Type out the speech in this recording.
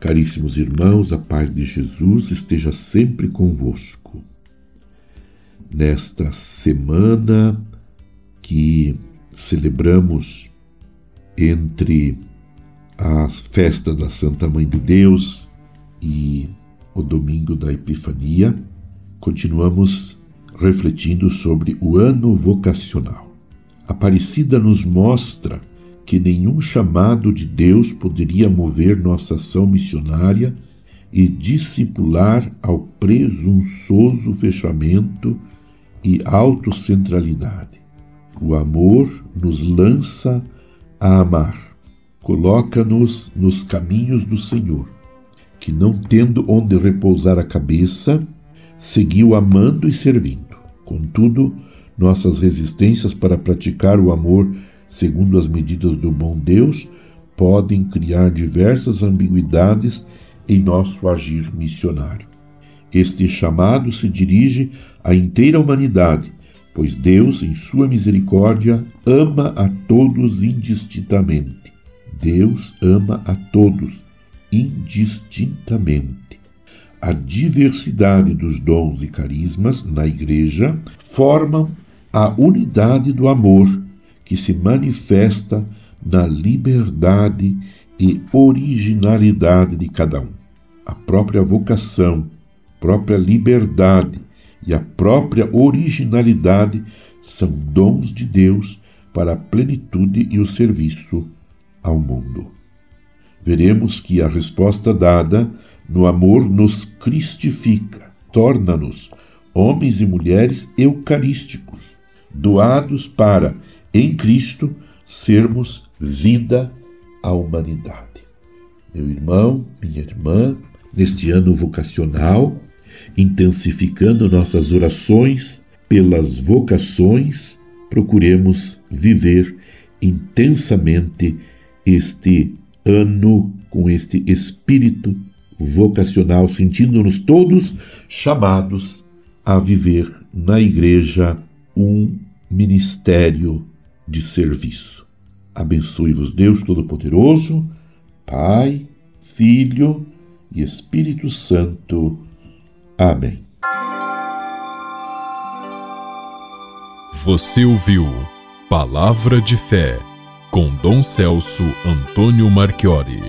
Caríssimos irmãos, a paz de Jesus esteja sempre convosco. Nesta semana que celebramos entre a festa da Santa Mãe de Deus e o domingo da Epifania, continuamos refletindo sobre o ano vocacional. Aparecida nos mostra que nenhum chamado de Deus poderia mover nossa ação missionária e discipular ao presunçoso fechamento e autocentralidade. O amor nos lança a amar, coloca-nos nos caminhos do Senhor, que não tendo onde repousar a cabeça, seguiu amando e servindo. Contudo, nossas resistências para praticar o amor segundo as medidas do bom Deus, podem criar diversas ambiguidades em nosso agir missionário. Este chamado se dirige à inteira humanidade, pois Deus, em sua misericórdia, ama a todos indistintamente. Deus ama a todos indistintamente. A diversidade dos dons e carismas na Igreja formam a unidade do amor que se manifesta na liberdade e originalidade de cada um. A própria vocação, própria liberdade e a própria originalidade são dons de Deus para a plenitude e o serviço ao mundo. Veremos que a resposta dada no amor nos cristifica, torna-nos homens e mulheres eucarísticos, doados para em Cristo, sermos vida à humanidade. Meu irmão, minha irmã, neste ano vocacional, intensificando nossas orações pelas vocações, procuremos viver intensamente este ano com este espírito vocacional, sentindo-nos todos chamados a viver na igreja um ministério de serviço. Abençoe-vos Deus Todo-Poderoso, Pai, Filho e Espírito Santo. Amém. Você ouviu Palavra de Fé com Dom Celso Antônio Marchiori.